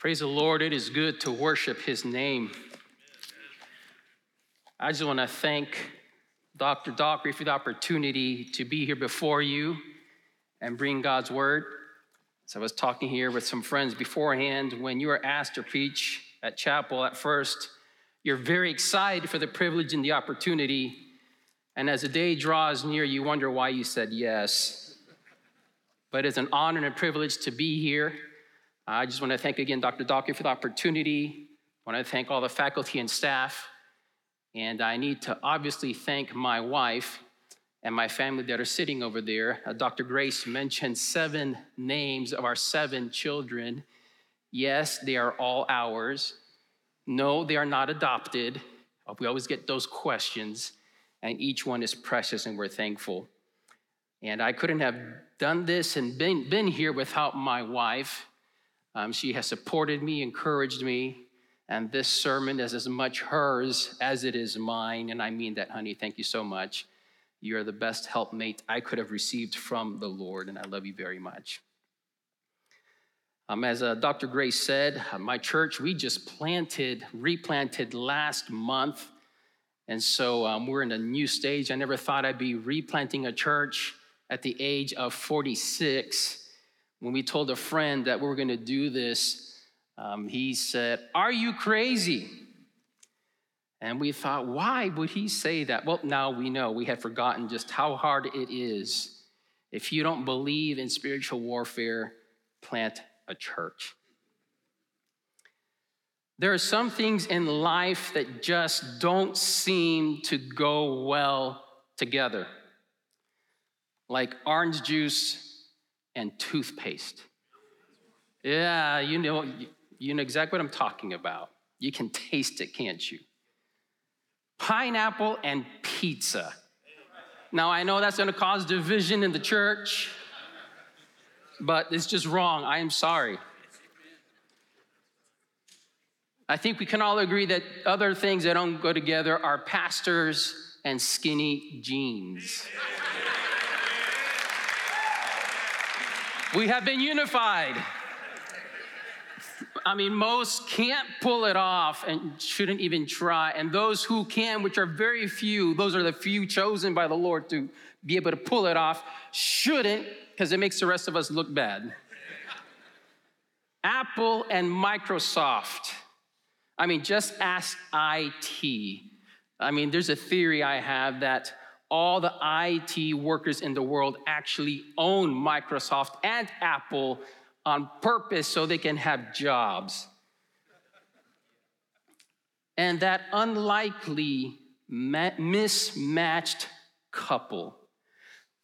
Praise the Lord. It is good to worship his name. I just want to thank Dr. Dockery for the opportunity to be here before you and bring God's word. So I was talking here with some friends beforehand. When you are asked to preach at chapel at first, you're very excited for the privilege and the opportunity. And as the day draws near, you wonder why you said yes. But it's an honor and a privilege to be here. I just want to thank again Dr. Dockery for the opportunity. I want to thank all the faculty and staff. And I need to obviously thank my wife and my family that are sitting over there. Uh, Dr. Grace mentioned seven names of our seven children. Yes, they are all ours. No, they are not adopted. Uh, we always get those questions, and each one is precious, and we're thankful. And I couldn't have done this and been, been here without my wife. Um, she has supported me, encouraged me, and this sermon is as much hers as it is mine. And I mean that, honey. Thank you so much. You're the best helpmate I could have received from the Lord, and I love you very much. Um, as uh, Dr. Grace said, uh, my church, we just planted, replanted last month. And so um, we're in a new stage. I never thought I'd be replanting a church at the age of 46 when we told a friend that we were going to do this, um, he said, Are you crazy? And we thought, why would he say that? Well, now we know. We had forgotten just how hard it is. If you don't believe in spiritual warfare, plant a church. There are some things in life that just don't seem to go well together, like orange juice and toothpaste. Yeah, you know, you know exactly what I'm talking about. You can taste it, can't you? Pineapple and pizza. Now, I know that's gonna cause division in the church, but it's just wrong. I am sorry. I think we can all agree that other things that don't go together are pastors and skinny jeans. We have been unified. I mean, most can't pull it off and shouldn't even try. And those who can, which are very few, those are the few chosen by the Lord to be able to pull it off, shouldn't, because it makes the rest of us look bad. Apple and Microsoft. I mean, just ask IT. I mean, there's a theory I have that all the IT workers in the world actually own Microsoft and Apple on purpose so they can have jobs. And that unlikely mismatched couple,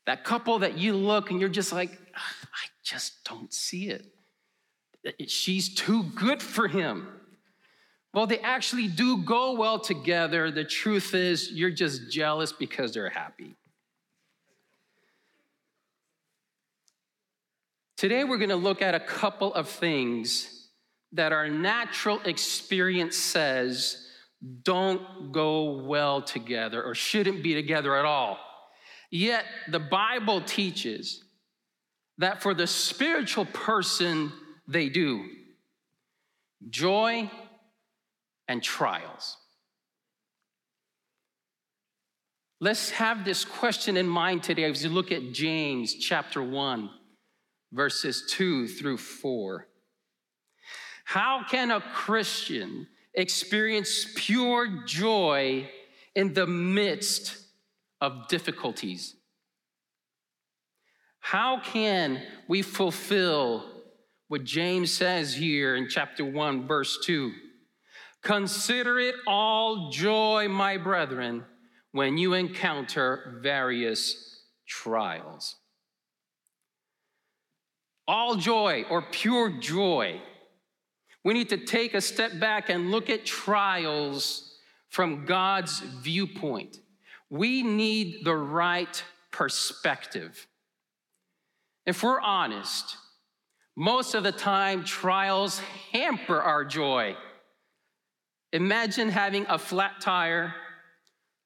that couple that you look and you're just like, I just don't see it. She's too good for him. Well, they actually do go well together. The truth is, you're just jealous because they're happy. Today, we're going to look at a couple of things that our natural experience says don't go well together or shouldn't be together at all. Yet, the Bible teaches that for the spiritual person, they do. Joy and trials. Let's have this question in mind today as we look at James chapter 1, verses 2 through 4. How can a Christian experience pure joy in the midst of difficulties? How can we fulfill what James says here in chapter 1, verse 2? Consider it all joy, my brethren, when you encounter various trials. All joy or pure joy. We need to take a step back and look at trials from God's viewpoint. We need the right perspective. If we're honest, most of the time trials hamper our joy. Imagine having a flat tire,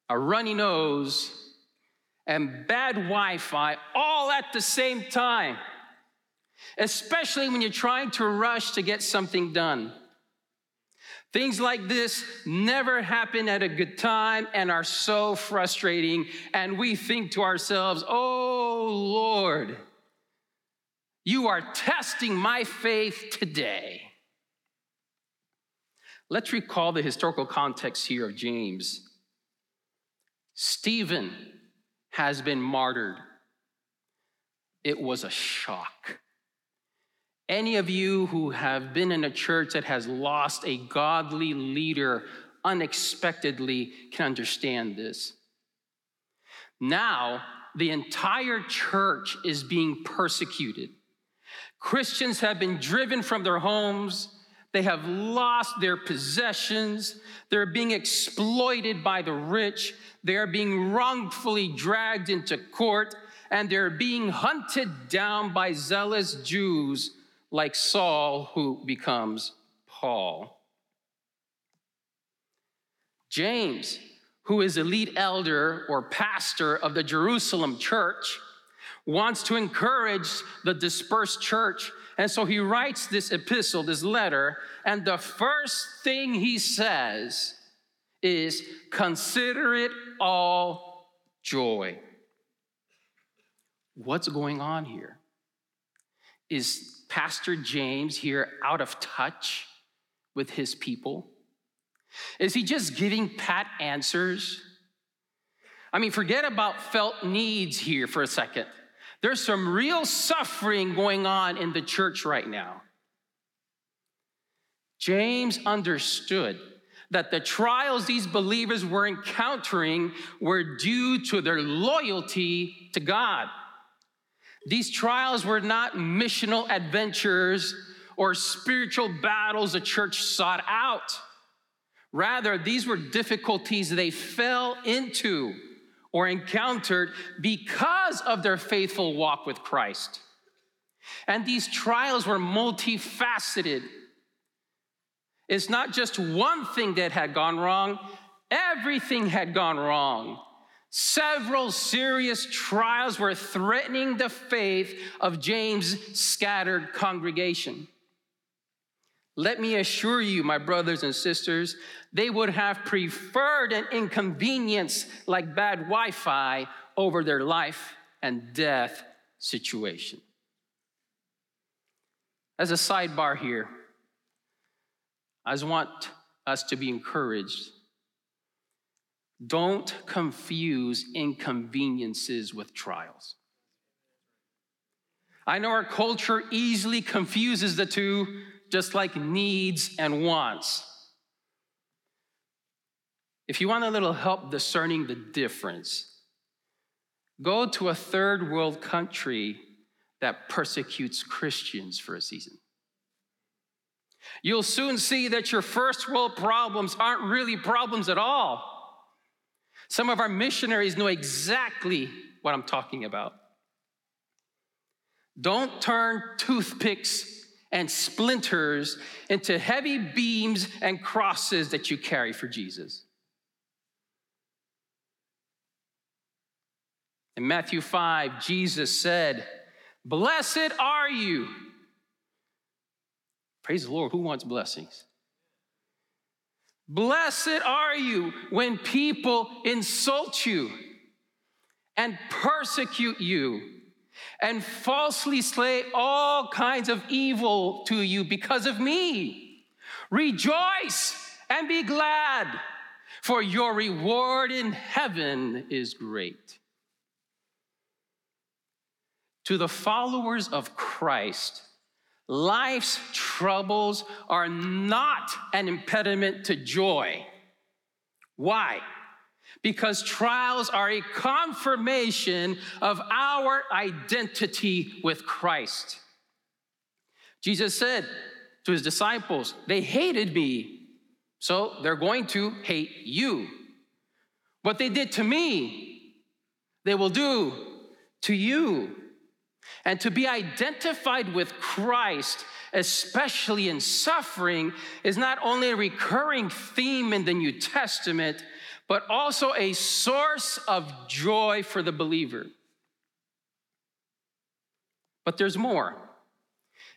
a runny nose, and bad Wi Fi all at the same time. especially when you're trying to rush to get something done. Things like this never happen at a good time and are so frustrating. And we think to ourselves, oh Lord, you are testing my faith today. Let's recall the historical context here of James. Stephen has been martyred. It was a shock. Any of you who have been in a church that has lost a godly leader unexpectedly can understand this. Now, the entire church is being persecuted. Christians have been driven from their homes. They have lost their possessions. They're being exploited by the rich. They're being wrongfully dragged into court. And they're being hunted down by zealous Jews like Saul, who becomes Paul. James, who is a lead elder or pastor of the Jerusalem church, wants to encourage the dispersed church. And so he writes this epistle, this letter, and the first thing he says is consider it all joy. What's going on here? Is Pastor James here out of touch with his people? Is he just giving pat answers? I mean, forget about felt needs here for a second. There's some real suffering going on in the church right now. James understood that the trials these believers were encountering were due to their loyalty to God. These trials were not missional adventures or spiritual battles the church sought out. Rather, these were difficulties they fell into or encountered because of their faithful walk with Christ. And these trials were multifaceted. It's not just one thing that had gone wrong, everything had gone wrong. Several serious trials were threatening the faith of James' scattered congregation. Let me assure you, my brothers and sisters, they would have preferred an inconvenience like bad Wi Fi over their life and death situation. As a sidebar here, I just want us to be encouraged don't confuse inconveniences with trials. I know our culture easily confuses the two, just like needs and wants. If you want a little help discerning the difference, go to a third world country that persecutes Christians for a season. You'll soon see that your first world problems aren't really problems at all. Some of our missionaries know exactly what I'm talking about. Don't turn toothpicks and splinters into heavy beams and crosses that you carry for Jesus. In Matthew 5, Jesus said, Blessed are you. Praise the Lord. Who wants blessings? Blessed are you when people insult you and persecute you and falsely slay all kinds of evil to you because of me. Rejoice and be glad, for your reward in heaven is great. To the followers of Christ, Life's troubles are not an impediment to joy. Why? Because trials are a confirmation of our identity with Christ. Jesus said to his disciples, They hated me, so they're going to hate you. What they did to me, they will do to you. And to be identified with Christ, especially in suffering, is not only a recurring theme in the New Testament, but also a source of joy for the believer. But there's more.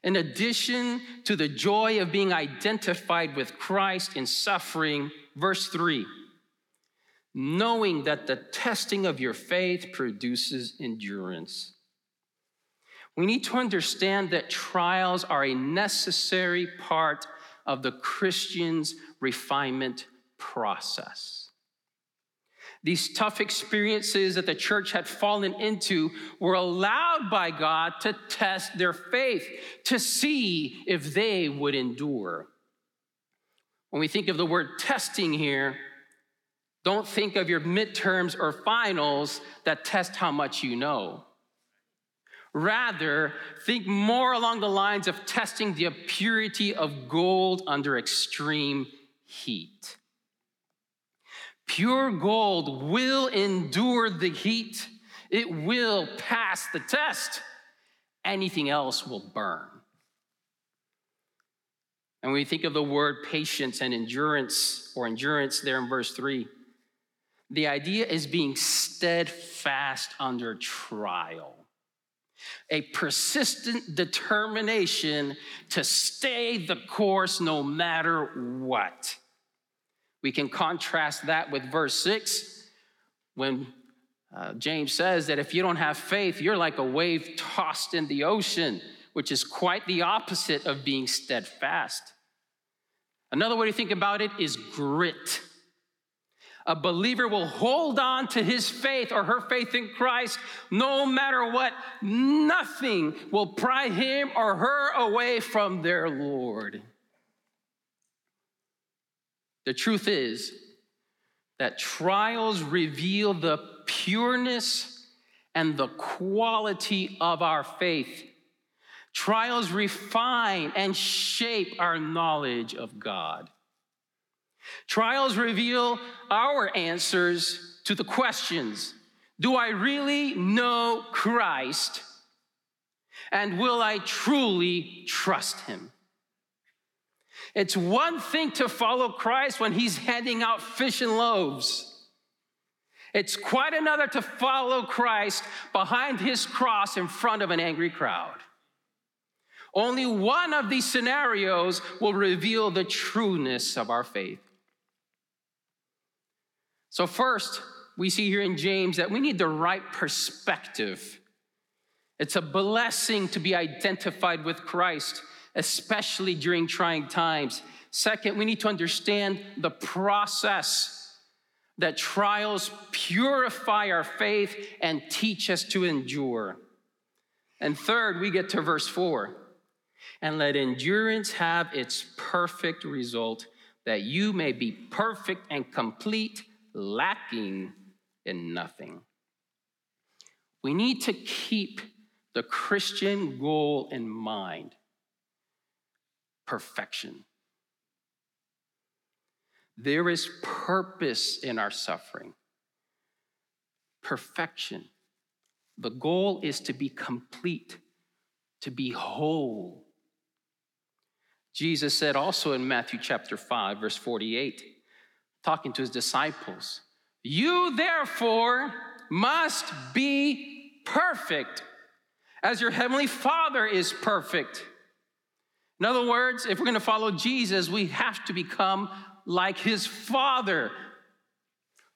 In addition to the joy of being identified with Christ in suffering, verse 3 knowing that the testing of your faith produces endurance. We need to understand that trials are a necessary part of the Christian's refinement process. These tough experiences that the church had fallen into were allowed by God to test their faith, to see if they would endure. When we think of the word testing here, don't think of your midterms or finals that test how much you know. Rather, think more along the lines of testing the purity of gold under extreme heat. Pure gold will endure the heat, it will pass the test. Anything else will burn. And when we think of the word patience and endurance, or endurance there in verse 3, the idea is being steadfast under trial, a persistent determination to stay the course no matter what. We can contrast that with verse 6 when uh, James says that if you don't have faith, you're like a wave tossed in the ocean, which is quite the opposite of being steadfast. Another way to think about it is grit. A believer will hold on to his faith or her faith in Christ no matter what. Nothing will pry him or her away from their Lord. The truth is that trials reveal the pureness and the quality of our faith. Trials refine and shape our knowledge of God. Trials reveal our answers to the questions Do I really know Christ? And will I truly trust him? It's one thing to follow Christ when he's handing out fish and loaves. It's quite another to follow Christ behind his cross in front of an angry crowd. Only one of these scenarios will reveal the trueness of our faith. So, first, we see here in James that we need the right perspective. It's a blessing to be identified with Christ especially during trying times. Second, we need to understand the process that trials purify our faith and teach us to endure. And third, we get to verse four. And let endurance have its perfect result, that you may be perfect and complete, lacking in nothing. We need to keep the Christian goal in mind perfection. There is purpose in our suffering. Perfection. The goal is to be complete, to be whole. Jesus said also in Matthew chapter 5, verse 48, talking to his disciples, You therefore must be perfect as your heavenly Father is perfect. In other words, if we're going to follow Jesus, we have to become like his Father.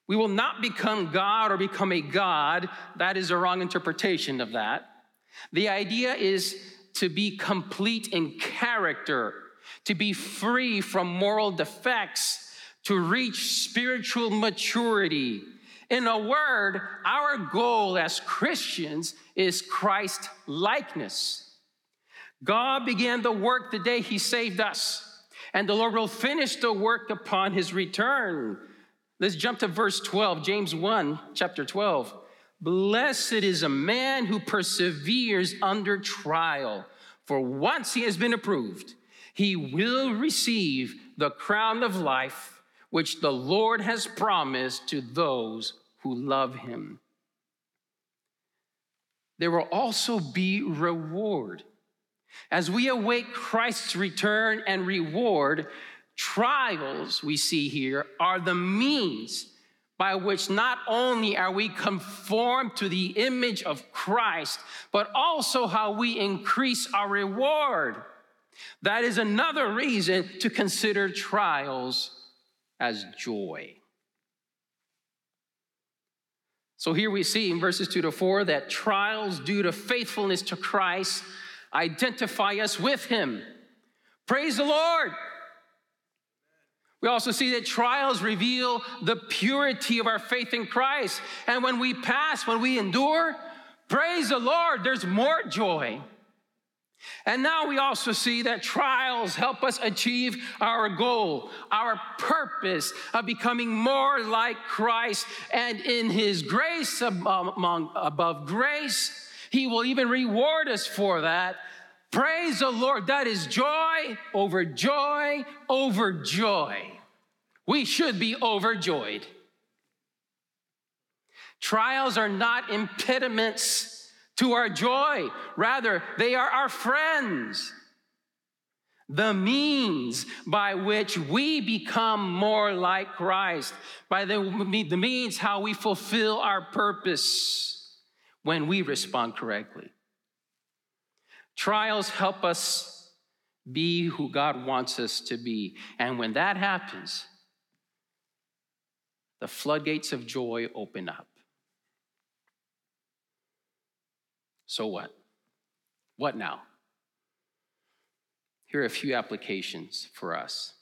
We will not become God or become a God. That is a wrong interpretation of that. The idea is to be complete in character, to be free from moral defects, to reach spiritual maturity. In a word, our goal as Christians is Christ likeness. God began the work the day he saved us, and the Lord will finish the work upon his return. Let's jump to verse 12, James 1, chapter 12. Blessed is a man who perseveres under trial, for once he has been approved, he will receive the crown of life which the Lord has promised to those who love him. There will also be reward as we await Christ's return and reward, trials we see here are the means by which not only are we conformed to the image of Christ, but also how we increase our reward. That is another reason to consider trials as joy. So here we see in verses 2 to 4 that trials due to faithfulness to Christ identify us with Him. Praise the Lord. We also see that trials reveal the purity of our faith in Christ. And when we pass, when we endure, praise the Lord, there's more joy. And now we also see that trials help us achieve our goal, our purpose of becoming more like Christ. And in His grace, among, above grace, He will even reward us for that. Praise the Lord. That is joy over joy over joy. We should be overjoyed. Trials are not impediments to our joy. Rather, they are our friends. The means by which we become more like Christ, by the, the means how we fulfill our purpose when we respond correctly. Trials help us be who God wants us to be. And when that happens, the floodgates of joy open up. So what? What now? Here are a few applications for us.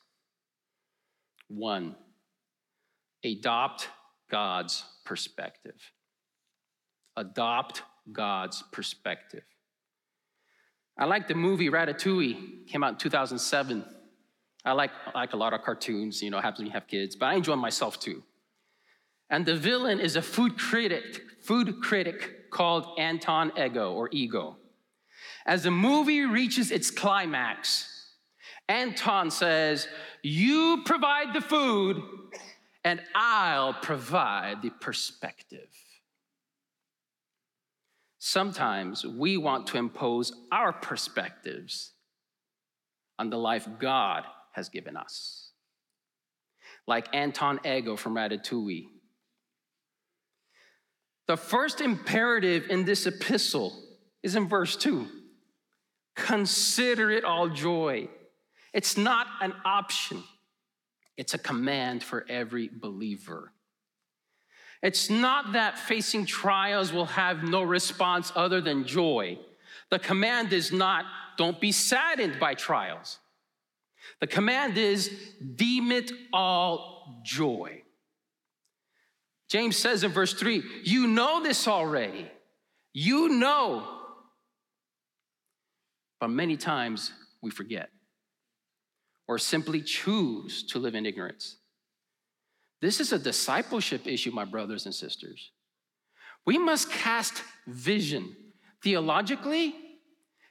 One, adopt God's perspective. Adopt God's perspective. I like the movie Ratatouille, came out in 2007. I like, I like a lot of cartoons, you know, happens when you have kids, but I enjoy myself too. And the villain is a food critic, food critic called Anton Ego or Ego. As the movie reaches its climax, Anton says, You provide the food, and I'll provide the perspective. Sometimes we want to impose our perspectives on the life God has given us. Like Anton Ego from Ratatouille, the first imperative in this epistle is in verse 2 Consider it all joy. It's not an option, it's a command for every believer. It's not that facing trials will have no response other than joy. The command is not, don't be saddened by trials. The command is, deem it all joy. James says in verse 3 You know this already. You know. But many times we forget or simply choose to live in ignorance. This is a discipleship issue, my brothers and sisters. We must cast vision theologically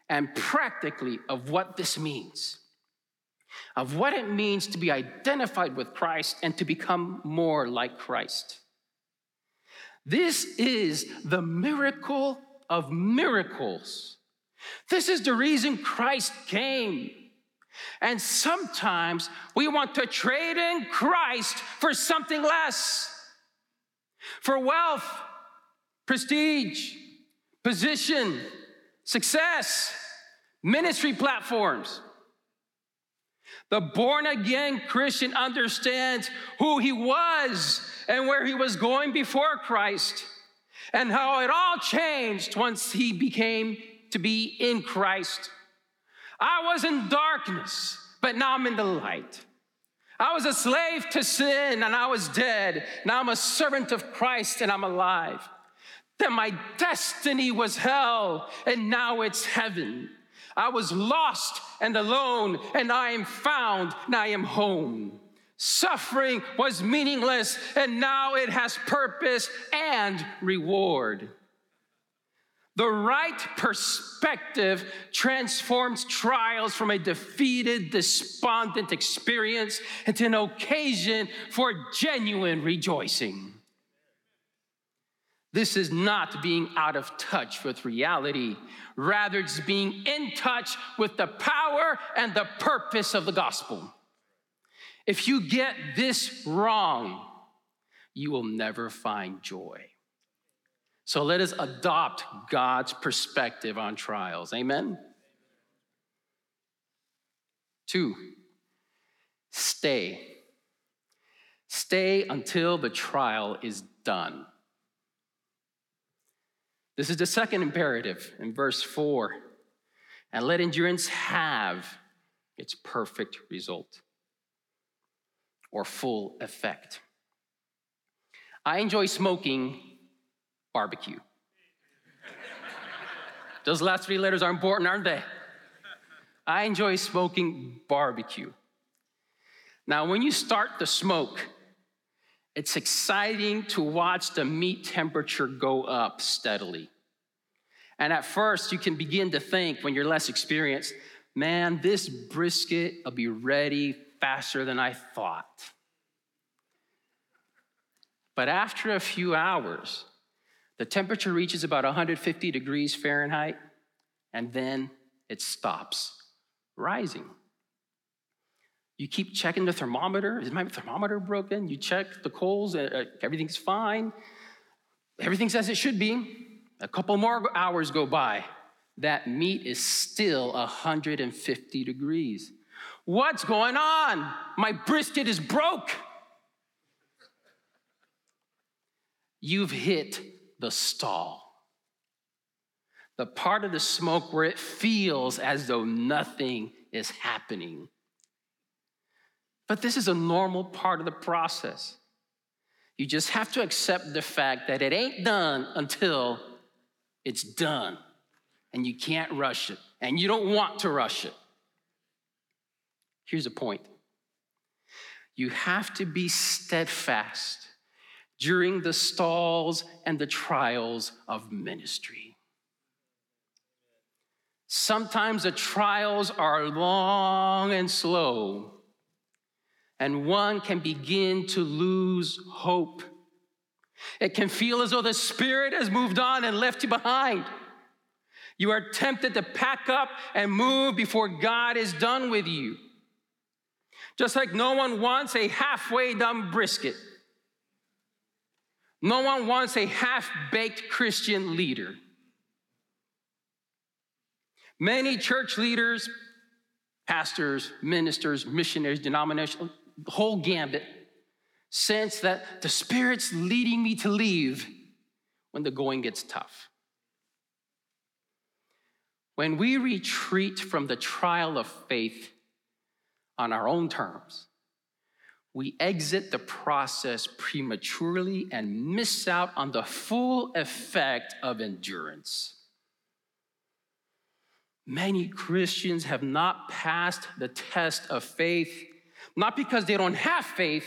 and practically of what this means, of what it means to be identified with Christ and to become more like Christ. This is the miracle of miracles. This is the reason Christ came. And sometimes we want to trade in Christ for something less for wealth, prestige, position, success, ministry platforms. The born again Christian understands who he was and where he was going before Christ and how it all changed once he became to be in Christ. I was in darkness, but now I'm in the light. I was a slave to sin and I was dead. Now I'm a servant of Christ and I'm alive. Then my destiny was hell and now it's heaven. I was lost and alone, and I am found, and I am home. Suffering was meaningless, and now it has purpose and reward. The right perspective transforms trials from a defeated, despondent experience into an occasion for genuine rejoicing. This is not being out of touch with reality. Rather, it's being in touch with the power and the purpose of the gospel. If you get this wrong, you will never find joy. So let us adopt God's perspective on trials. Amen? Two, stay. Stay until the trial is done. This is the second imperative in verse 4. And let endurance have its perfect result or full effect. I enjoy smoking barbecue. Those last three letters are important, aren't they? I enjoy smoking barbecue. Now, when you start the smoke, it's exciting to watch the meat temperature go up steadily. And at first, you can begin to think when you're less experienced, man, this brisket will be ready faster than I thought. But after a few hours, the temperature reaches about 150 degrees Fahrenheit, and then it stops rising. You keep checking the thermometer. Is my thermometer broken? You check the coals, uh, uh, everything's fine. Everything's as it should be. A couple more hours go by. That meat is still 150 degrees. What's going on? My brisket is broke. you've hit the stall. The part of the smoke where it feels as though nothing is happening. But this is a normal part of the process. You just have to accept the fact that it ain't done until it's done. And you can't rush it. And you don't want to rush it. Here's the point you have to be steadfast during the stalls and the trials of ministry. Sometimes the trials are long and slow, and one can begin to lose hope. It can feel as though the Spirit has moved on and left you behind. You are tempted to pack up and move before God is done with you. Just like no one wants a halfway done brisket. No one wants a half baked Christian leader. Many church leaders, pastors, ministers, missionaries, denominational, whole gambit, sense that the Spirit's leading me to leave when the going gets tough. When we retreat from the trial of faith on our own terms, we exit the process prematurely and miss out on the full effect of endurance. Many Christians have not passed the test of faith, not because they don't have faith,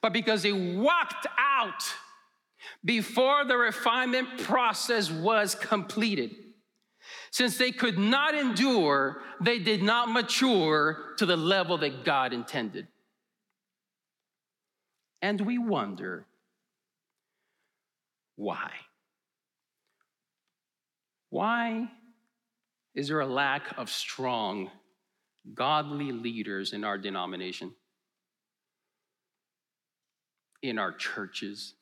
but because they walked out before the refinement process was completed. Since they could not endure, they did not mature to the level that God intended. And we wonder why? Why is there a lack of strong, godly leaders in our denomination, in our churches,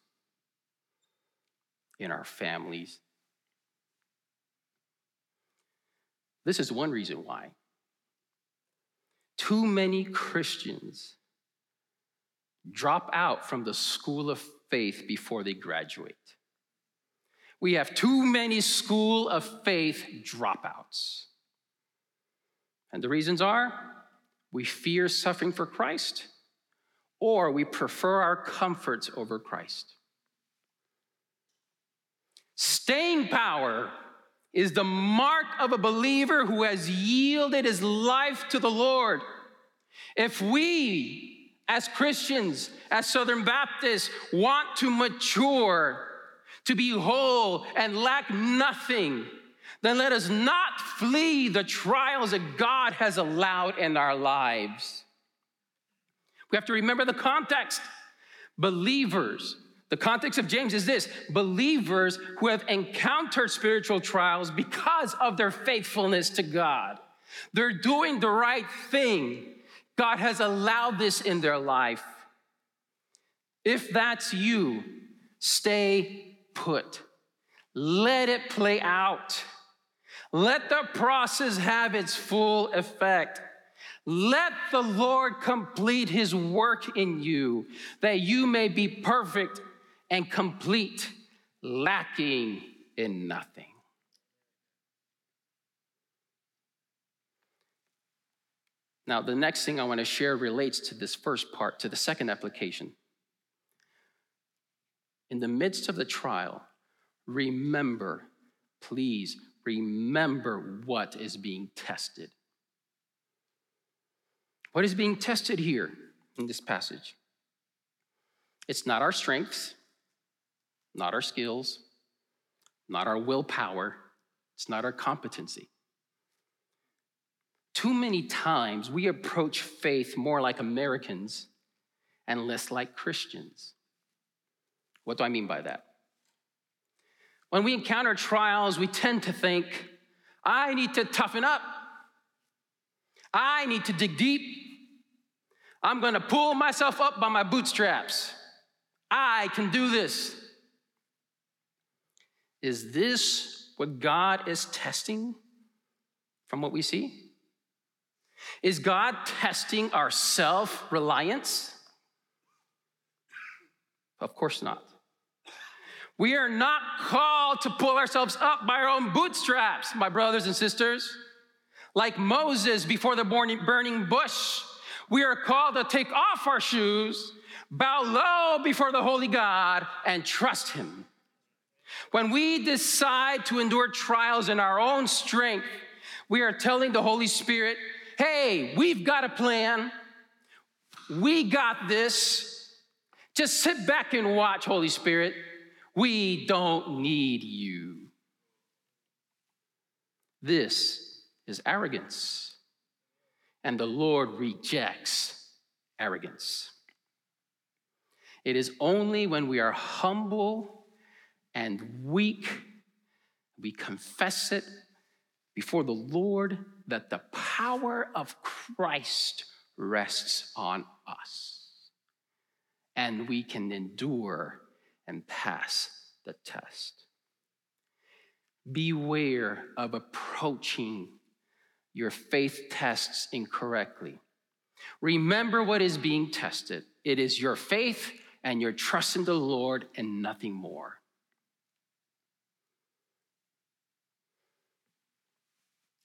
in our families? This is one reason why. Too many Christians drop out from the school of faith before they graduate. We have too many school of faith dropouts. And the reasons are we fear suffering for Christ, or we prefer our comforts over Christ. Staying power is the mark of a believer who has yielded his life to the Lord. If we as Christians, as Southern Baptists, want to mature, to be whole and lack nothing, then let us not flee the trials that God has allowed in our lives. We have to remember the context. Believers, the context of James is this believers who have encountered spiritual trials because of their faithfulness to God. They're doing the right thing. God has allowed this in their life. If that's you, stay put. Let it play out. Let the process have its full effect. Let the Lord complete his work in you, that you may be perfect and complete, lacking in nothing. Now, the next thing I want to share relates to this first part, to the second application. In the midst of the trial, remember, please remember what is being tested. What is being tested here in this passage? It's not our strengths, not our skills, not our willpower, it's not our competency. Too many times we approach faith more like Americans and less like Christians. What do I mean by that? When we encounter trials, we tend to think, I need to toughen up. I need to dig deep. I'm going to pull myself up by my bootstraps. I can do this. Is this what God is testing from what we see? Is God testing our self reliance? Of course not. We are not called to pull ourselves up by our own bootstraps, my brothers and sisters. Like Moses before the burning bush, we are called to take off our shoes, bow low before the holy God, and trust Him. When we decide to endure trials in our own strength, we are telling the Holy Spirit, hey, we've got a plan. We got this. Just sit back and watch, Holy Spirit. We don't need you. This is arrogance, and the Lord rejects arrogance. It is only when we are humble and weak, we confess it before the Lord that the power of Christ rests on us. And we can endure and pass the test. Beware of approaching your faith tests incorrectly. Remember what is being tested it is your faith and your trust in the Lord and nothing more.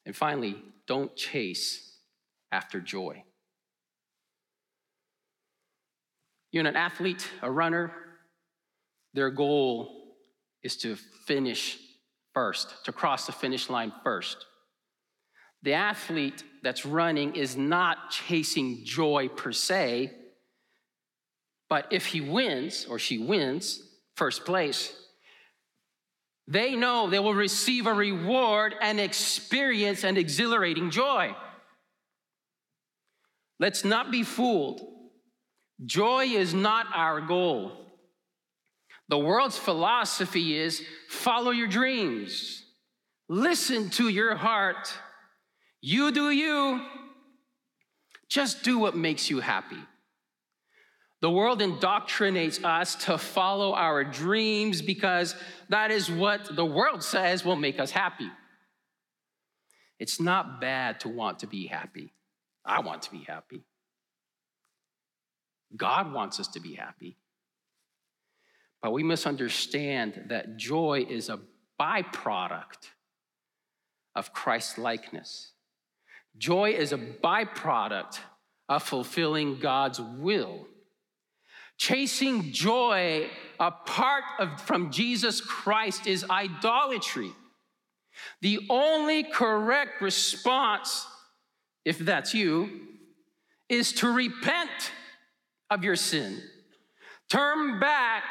And finally, don't chase after joy. You're an athlete, a runner, their goal is to finish first, to cross the finish line first. The athlete that's running is not chasing joy per se, but if he wins or she wins first place, they know they will receive a reward and experience an exhilarating joy. Let's not be fooled. Joy is not our goal. The world's philosophy is follow your dreams, listen to your heart. You do you. Just do what makes you happy. The world indoctrinates us to follow our dreams because that is what the world says will make us happy. It's not bad to want to be happy. I want to be happy. God wants us to be happy. But we must understand that joy is a byproduct of Christ likeness. Joy is a byproduct of fulfilling God's will. Chasing joy apart of, from Jesus Christ is idolatry. The only correct response, if that's you, is to repent of your sin. Turn back,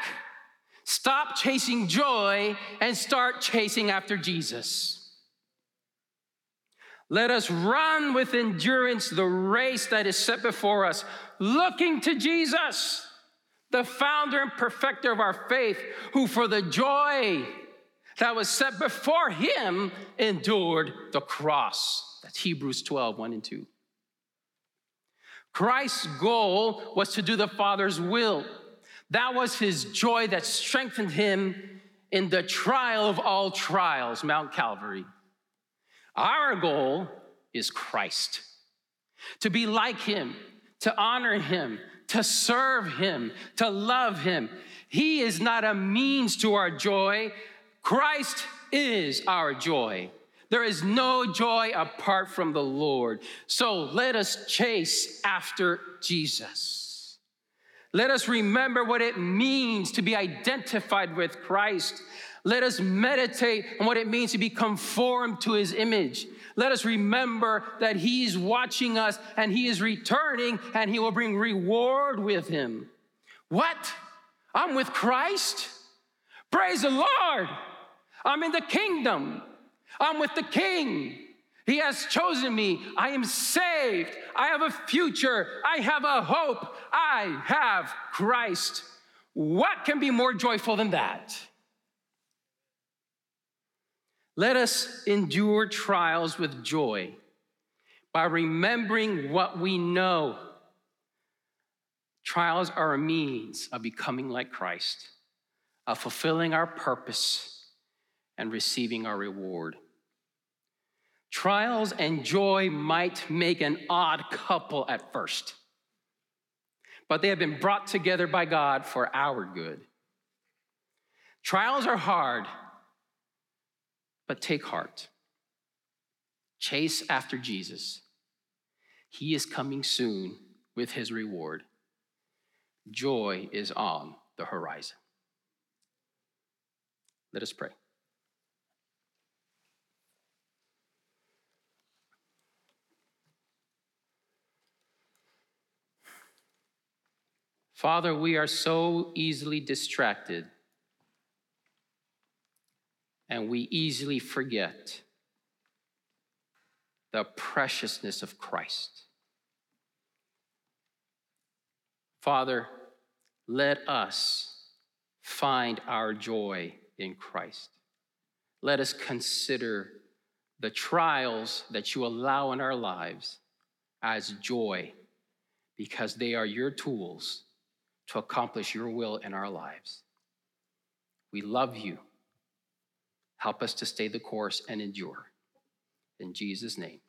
stop chasing joy, and start chasing after Jesus. Let us run with endurance the race that is set before us, looking to Jesus the founder and perfecter of our faith, who for the joy that was set before him endured the cross. That's Hebrews 12, 1 and 2. Christ's goal was to do the Father's will. That was his joy that strengthened him in the trial of all trials, Mount Calvary. Our goal is Christ, to be like him, to honor him, to serve him, to love him. He is not a means to our joy, Christ is our joy. There is no joy apart from the Lord. So let us chase after Jesus. Let us remember what it means to be identified with Christ. Let us meditate on what it means to be conformed to his image. Let us remember that he's watching us and he is returning and he will bring reward with him. What? I'm with Christ? Praise the Lord. I'm in the kingdom. I'm with the king. He has chosen me. I am saved. I have a future. I have a hope. I have Christ. What can be more joyful than that? Let us endure trials with joy by remembering what we know. Trials are a means of becoming like Christ, of fulfilling our purpose and receiving our reward. Trials and joy might make an odd couple at first, but they have been brought together by God for our good. Trials are hard, but take heart. Chase after Jesus. He is coming soon with his reward. Joy is on the horizon. Let us pray. Father, we are so easily distracted and we easily forget the preciousness of Christ. Father, let us find our joy in Christ. Let us consider the trials that you allow in our lives as joy because they are your tools to accomplish your will in our lives. We love you. Help us to stay the course and endure. In Jesus' name.